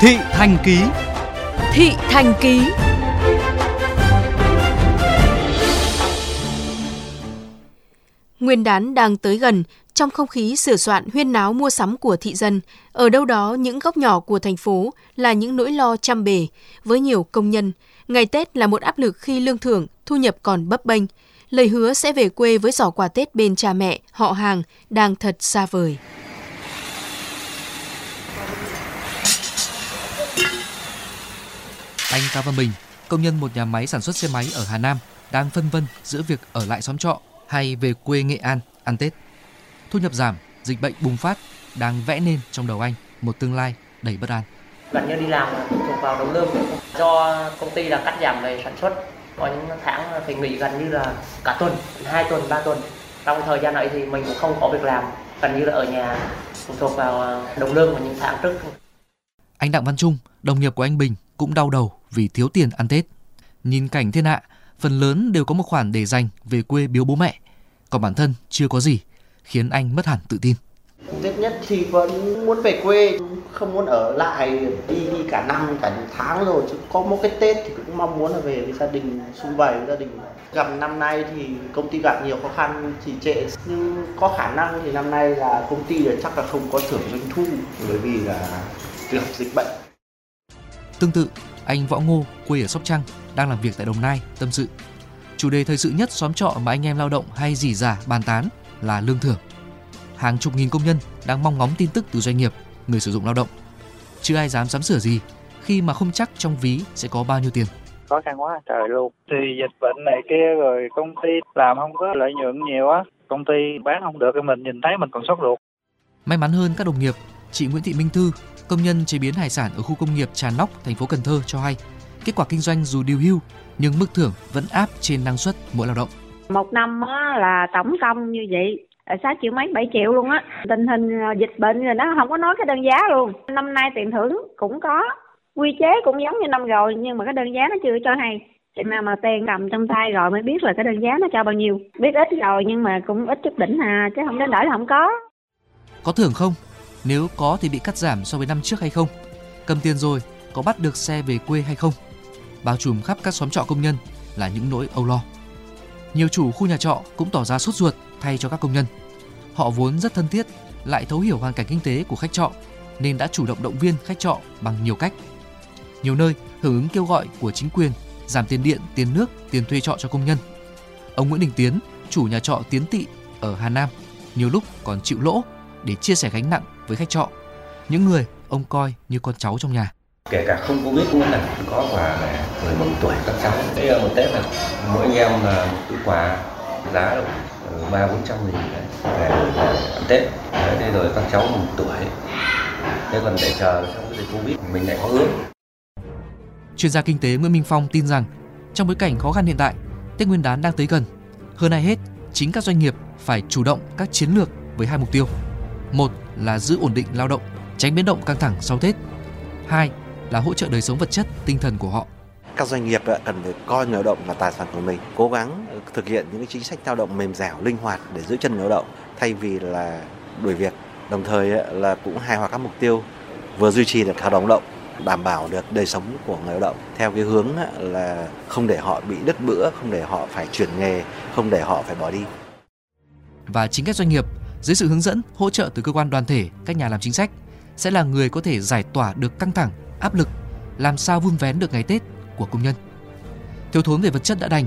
Thị Thành Ký Thị Thành Ký Nguyên đán đang tới gần, trong không khí sửa soạn huyên náo mua sắm của thị dân, ở đâu đó những góc nhỏ của thành phố là những nỗi lo trăm bề. Với nhiều công nhân, ngày Tết là một áp lực khi lương thưởng, thu nhập còn bấp bênh. Lời hứa sẽ về quê với giỏ quà Tết bên cha mẹ, họ hàng đang thật xa vời. Anh Cao Văn Bình, công nhân một nhà máy sản xuất xe máy ở Hà Nam, đang phân vân giữa việc ở lại xóm trọ hay về quê Nghệ An ăn Tết. Thu nhập giảm, dịch bệnh bùng phát đang vẽ nên trong đầu anh một tương lai đầy bất an. Gần như đi làm thuộc vào đồng lương do công ty là cắt giảm về sản xuất có những tháng phải nghỉ gần như là cả tuần, hai tuần, ba tuần. Trong thời gian này thì mình cũng không có việc làm, gần như là ở nhà phụ thuộc vào đồng lương của những tháng trước. Anh Đặng Văn Trung, đồng nghiệp của anh Bình cũng đau đầu vì thiếu tiền ăn Tết. Nhìn cảnh thiên hạ, phần lớn đều có một khoản để dành về quê biếu bố mẹ, còn bản thân chưa có gì, khiến anh mất hẳn tự tin. Tết nhất thì vẫn muốn về quê, không muốn ở lại đi đi cả năm cả tháng rồi chứ có một cái Tết thì cũng mong muốn là về với gia đình xung vầy với gia đình. Gặp năm nay thì công ty gặp nhiều khó khăn trì trệ nhưng có khả năng thì năm nay là công ty là chắc là không có thưởng doanh thu bởi vì là việc dịch bệnh. Tương tự, anh Võ Ngô, quê ở Sóc Trăng, đang làm việc tại Đồng Nai, tâm sự. Chủ đề thời sự nhất xóm trọ mà anh em lao động hay dỉ giả bàn tán là lương thưởng. Hàng chục nghìn công nhân đang mong ngóng tin tức từ doanh nghiệp, người sử dụng lao động. Chưa ai dám sắm sửa gì khi mà không chắc trong ví sẽ có bao nhiêu tiền. Khó khăn quá trời luôn. Thì dịch bệnh này kia rồi công ty làm không có lợi nhuận nhiều á, công ty bán không được thì mình nhìn thấy mình còn sốt ruột. May mắn hơn các đồng nghiệp, chị Nguyễn Thị Minh Thư, công nhân chế biến hải sản ở khu công nghiệp Trà Nóc, thành phố Cần Thơ cho hay, kết quả kinh doanh dù điều hưu nhưng mức thưởng vẫn áp trên năng suất mỗi lao động. Một năm là tổng công như vậy 6 triệu mấy 7 triệu luôn á. Tình hình dịch bệnh rồi nó không có nói cái đơn giá luôn. Năm nay tiền thưởng cũng có, quy chế cũng giống như năm rồi nhưng mà cái đơn giá nó chưa cho hay. Thì mà mà tiền cầm trong tay rồi mới biết là cái đơn giá nó cho bao nhiêu. Biết ít rồi nhưng mà cũng ít chút đỉnh à chứ không đến đổi là không có. Có thưởng không? Nếu có thì bị cắt giảm so với năm trước hay không? Cầm tiền rồi, có bắt được xe về quê hay không? Bao trùm khắp các xóm trọ công nhân là những nỗi âu lo. Nhiều chủ khu nhà trọ cũng tỏ ra sốt ruột thay cho các công nhân. Họ vốn rất thân thiết, lại thấu hiểu hoàn cảnh kinh tế của khách trọ nên đã chủ động động viên khách trọ bằng nhiều cách. Nhiều nơi hưởng ứng kêu gọi của chính quyền giảm tiền điện, tiền nước, tiền thuê trọ cho công nhân. Ông Nguyễn Đình Tiến, chủ nhà trọ Tiến Tị ở Hà Nam, nhiều lúc còn chịu lỗ để chia sẻ gánh nặng với khách trọ, những người ông coi như con cháu trong nhà. Kể cả không Covid cũng là có quà là mười mừng tuổi các cháu. Đấy là một Tết là mỗi anh em là một túi quà giá là ba bốn trăm nghìn đấy về ăn Tết. Đấy, thế rồi các cháu mừng tuổi. Thế còn để chờ trong cái dịch Covid mình lại có ước. Chuyên gia kinh tế Nguyễn Minh Phong tin rằng trong bối cảnh khó khăn hiện tại, Tết Nguyên đán đang tới gần. Hơn ai hết, chính các doanh nghiệp phải chủ động các chiến lược với hai mục tiêu. Một là giữ ổn định lao động, tránh biến động căng thẳng sau Tết. Hai là hỗ trợ đời sống vật chất, tinh thần của họ. Các doanh nghiệp cần phải coi người lao động là tài sản của mình, cố gắng thực hiện những chính sách lao động mềm dẻo, linh hoạt để giữ chân người lao động thay vì là đuổi việc. Đồng thời là cũng hài hòa các mục tiêu vừa duy trì được hợp đồng lao động đảm bảo được đời sống của người lao động theo cái hướng là không để họ bị đứt bữa, không để họ phải chuyển nghề, không để họ phải bỏ đi. Và chính các doanh nghiệp dưới sự hướng dẫn, hỗ trợ từ cơ quan đoàn thể, các nhà làm chính sách sẽ là người có thể giải tỏa được căng thẳng, áp lực, làm sao vun vén được ngày Tết của công nhân. Thiếu thốn về vật chất đã đành,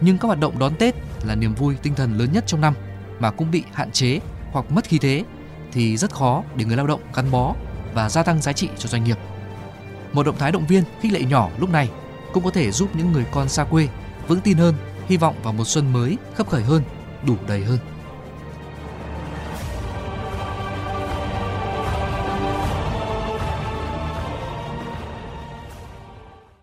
nhưng các hoạt động đón Tết là niềm vui tinh thần lớn nhất trong năm mà cũng bị hạn chế hoặc mất khí thế thì rất khó để người lao động gắn bó và gia tăng giá trị cho doanh nghiệp. Một động thái động viên khích lệ nhỏ lúc này cũng có thể giúp những người con xa quê vững tin hơn, hy vọng vào một xuân mới khấp khởi hơn, đủ đầy hơn.